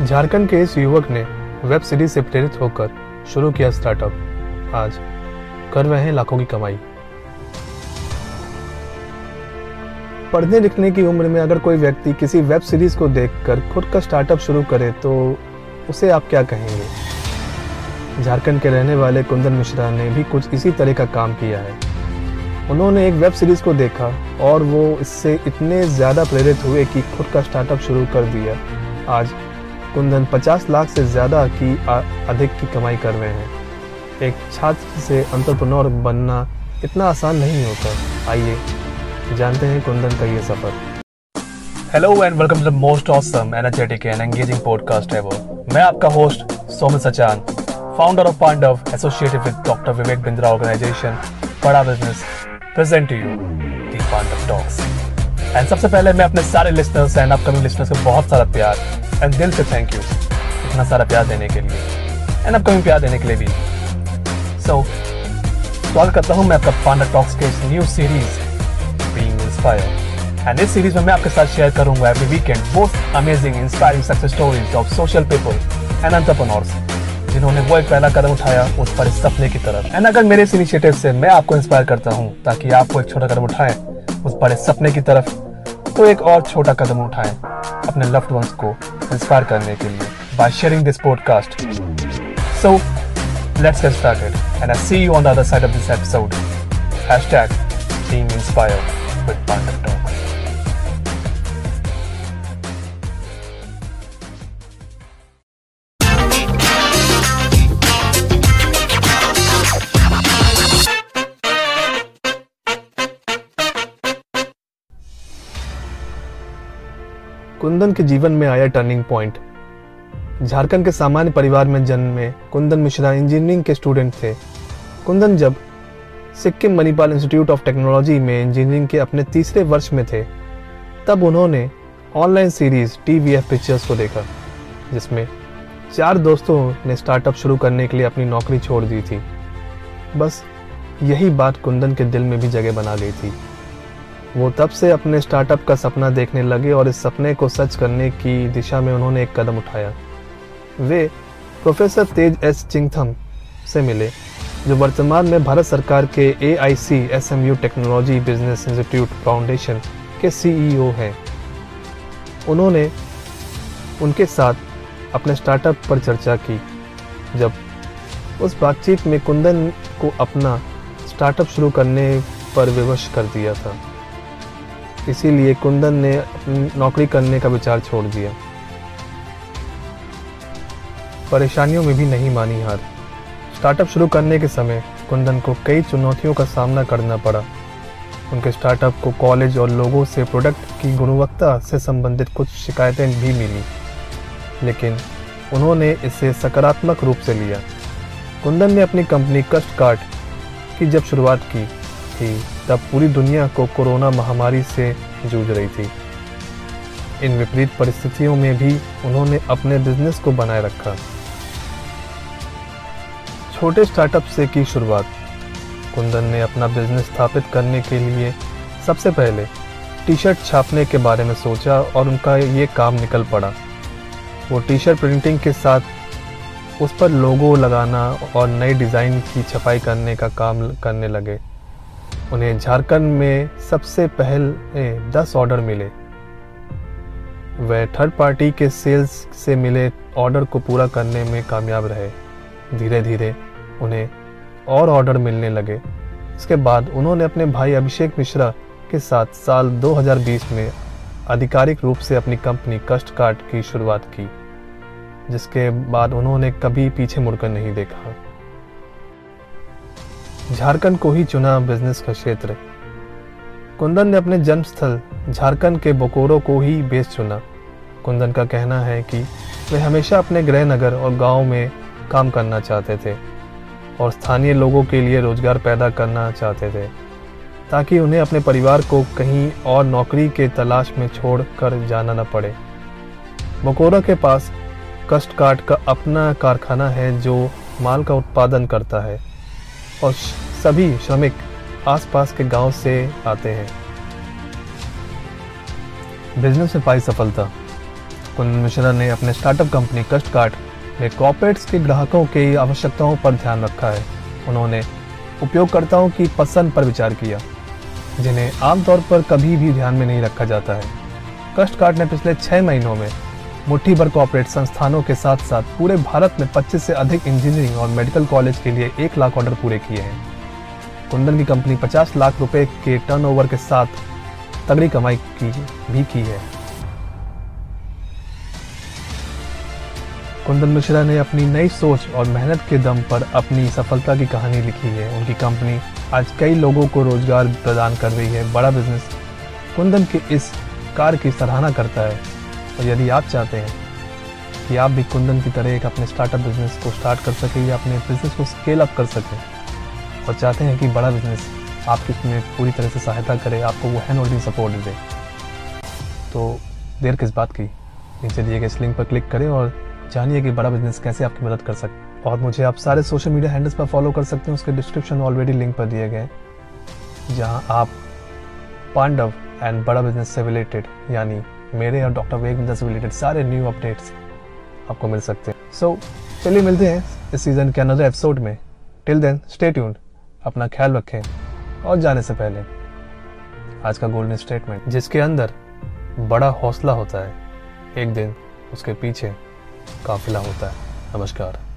झारखंड के इस युवक ने वेब सीरीज़ से प्रेरित होकर शुरू किया स्टार्टअप। आज कर रहे हैं लाखों की कमाई। पढ़ने लिखने की उम्र में अगर कोई व्यक्ति किसी वेब सीरीज़ को देखकर खुद का स्टार्टअप शुरू करे तो उसे आप क्या कहेंगे? झारखंड के रहने वाले कुंदन मिश्रा ने भी कुछ इसी तरह का काम किया है। उन्होंने एक वेब सीरीज़ को देखा और वो इससे इतने ज़्यादा प्रेरित हुए कि खुद का स्टार्टअप शुरू कर दिया। आज कुंदन 50 लाख से ज़्यादा की अधिक की कमाई कर रहे हैं। एक छात्र से अंतरप्रनोर बनना इतना आसान नहीं होता। आइए, जानते हैं कुंदन का ये सफ़र। Hello and welcome to the most awesome energetic and engaging podcast ever मैं आपका host Soman Sachan founder of Pandav associated with doctor Vivek Bindra organization Bada business present to you the Pandav talks and सबसे पहले मैं अपने सारे listeners and upcoming listeners को बहुत सारा प्यार एंड दिल से थैंक यू इतना सारा प्यार देने के लिए. एंड अपकमिंग प्यार देने के लिए भी. सो so, स्वागत करता हूँ मैं आपका पांडा टॉक्स के इस new series being inspire and इस सीरीज़ में मैं आपके साथ शेयर करूँगा every weekend both amazing inspiring success stories of social people and entrepreneurs जिन्होंने वो एक पहला कदम उठाया उस पर सपने की तरफ़. एंड अगर मेरे इस इनिशिएटिव से मैं आपको इंस्पायर करता हूँ ताकि आप वो एक छोटा कदम उठाएँ उस बड़े सपने की तरफ़ तो एक और छोटा कदम उठाएँ अपने लव्ड वंस को इंस्पायर करने के लिए by sharing this podcast so let's get started and I see you on the other side of this episode being inspired with Pandav talk Kundan के जीवन में आया टर्निंग पॉइंट झारखंड के सामान्य परिवार में जन्म में कुंदन मिश्रा इंजीनियरिंग के स्टूडेंट थे। कुंदन जब Sikkim Manipal institute of technology में इंजीनियरिंग के अपने तीसरे वर्ष में थे, तब उन्होंने online series T V F pictures को देखा, जिसमें चार दोस्तों ने स्टार्टअप शुरू करने के लिए अपनी नौकरी छोड़ दी थी। बस यही बात कुंदन के दिल में भी जगह बना गई थी। वो तब से अपने स्टार्टअप का सपना देखने लगे और इस सपने को सच करने की दिशा में उन्होंने एक कदम उठाया। वे प्रोफेसर तेज एस चिंगथम से मिले, जो वर्तमान में भारत सरकार के A I C S M U technology business institute foundation के सीईओ e हैं। उन्होंने उनके साथ अपने स्टार्टअप पर चर्चा की, जब उस बातचीत में कुंदन को अपना स्टार्टअप शुरू करने पर विवश कर दिया था। इसीलिए कुंदन ने अपनी नौकरी करने का विचार छोड़ दिया। परेशानियों में भी नहीं मानी हार। स्टार्टअप शुरू करने के समय कुंदन को कई चुनौतियों का सामना करना पड़ा। उनके स्टार्टअप को कॉलेज और लोगों से प्रोडक्ट की गुणवत्ता से संबंधित कुछ शिकायतें भी मिली। लेकिन उन्होंने इसे सकारात्मक रूप से लिया। कुंदन ने अपनी कंपनी कस्ट कार्ट की जब शुरुआत की थी तब पूरी दुनिया को कोरोना महामारी से जूझ रही थी। इन विपरीत परिस्थितियों में भी उन्होंने अपने बिज़नेस को बनाए रखा। छोटे स्टार्टअप से की शुरुआत। कुंदन ने अपना बिज़नेस स्थापित करने के लिए सबसे पहले टी शर्ट छापने के बारे में सोचा और उनका ये काम निकल पड़ा। वो टी शर्ट प्रिंटिंग के साथ उस पर लोगो लगाना और नए डिज़ाइन की छपाई करने का काम करने लगे। उन्हें झारखंड में सबसे पहले दस ऑर्डर मिले। वह थर्ड पार्टी के सेल्स से मिले ऑर्डर को पूरा करने में कामयाब रहे। धीरे धीरे उन्हें और ऑर्डर मिलने लगे। इसके बाद उन्होंने अपने भाई अभिषेक मिश्रा के साथ साल 2020 में आधिकारिक रूप से अपनी कंपनी कष्ट कार्ड की शुरुआत की, जिसके बाद उन्होंने कभी पीछे मुड़कर नहीं देखा। झारखंड को ही चुना बिज़नेस का क्षेत्र। कुंदन ने अपने जन्म स्थल झारखंड के बोकोरो को ही बेस चुना। कुंदन का कहना है कि वे हमेशा अपने गृह नगर और गाँव में काम करना चाहते थे और स्थानीय लोगों के लिए रोज़गार पैदा करना चाहते थे, ताकि उन्हें अपने परिवार को कहीं और नौकरी के तलाश में छोड़ कर जाना न पड़े। बकोरा के पास कस्ट काट का अपना कारखाना है जो माल का उत्पादन करता है। और सभी श्रमिक आसपास के गाँव से आते हैं। बिज़नेस में पाई सफलता। कुंदन मिश्रा ने अपने स्टार्टअप कंपनी कष्ट कार्ट में कॉर्पोरेट्स के ग्राहकों की आवश्यकताओं पर ध्यान रखा है। उन्होंने उपयोगकर्ताओं की पसंद पर विचार किया, जिन्हें आमतौर पर कभी भी ध्यान में नहीं रखा जाता है। कस्ट कार्ट ने पिछले छह महीनों में मुट्ठी भर कॉर्पोरेट संस्थानों के साथ साथ पूरे भारत में 25 से अधिक इंजीनियरिंग और मेडिकल कॉलेज के लिए एक लाख ऑर्डर पूरे किए हैं। कुंदन की कंपनी 50 लाख रुपए के टर्नओवर के साथ तगड़ी कमाई की भी की है। कुंदन मिश्रा ने अपनी नई सोच और मेहनत के दम पर अपनी सफलता की कहानी लिखी है। उनकी कंपनी आज कई लोगों को रोज़गार प्रदान कर रही है। बड़ा बिज़नेस कुंदन के इस कार की सराहना करता है। और यदि आप चाहते हैं कि आप भी कुंदन की तरह एक अपने स्टार्टअप बिज़नेस को स्टार्ट कर सकें या अपने बिज़नेस को स्केल अप कर सकें, और चाहते हैं कि बड़ा बिज़नेस आपकी इसमें पूरी तरह से सहायता करे, आपको वो हैंड होल्डिंग सपोर्ट दे। तो देर किस बात की? नीचे दिए गए इस लिंक पर क्लिक करें और जानिए कि बड़ा बिज़नेस कैसे आपकी मदद कर सकते और मुझे आप सारे सोशल मीडिया हैंडल्स पर फॉलो कर सकते हैं, उसके डिस्क्रिप्शन ऑलरेडी लिंक पर दिए गए जहाँ आप पांडव एंड बड़ा बिज़नेस से रिलेटेड यानी मेरे और डॉक्टर वेग बिज़नेस से रिलेटेड सारे न्यू अपडेट्स आपको मिल सकते हैं। सो so, चलिए मिलते हैं इस सीज़न के अनदर एपिसोड में। टिल देन स्टे ट्यून्ड अपना ख्याल रखें और जाने से पहले आज का गोल्डन स्टेटमेंट जिसके अंदर बड़ा हौसला होता है एक दिन उसके पीछे काफिला होता है। नमस्कार।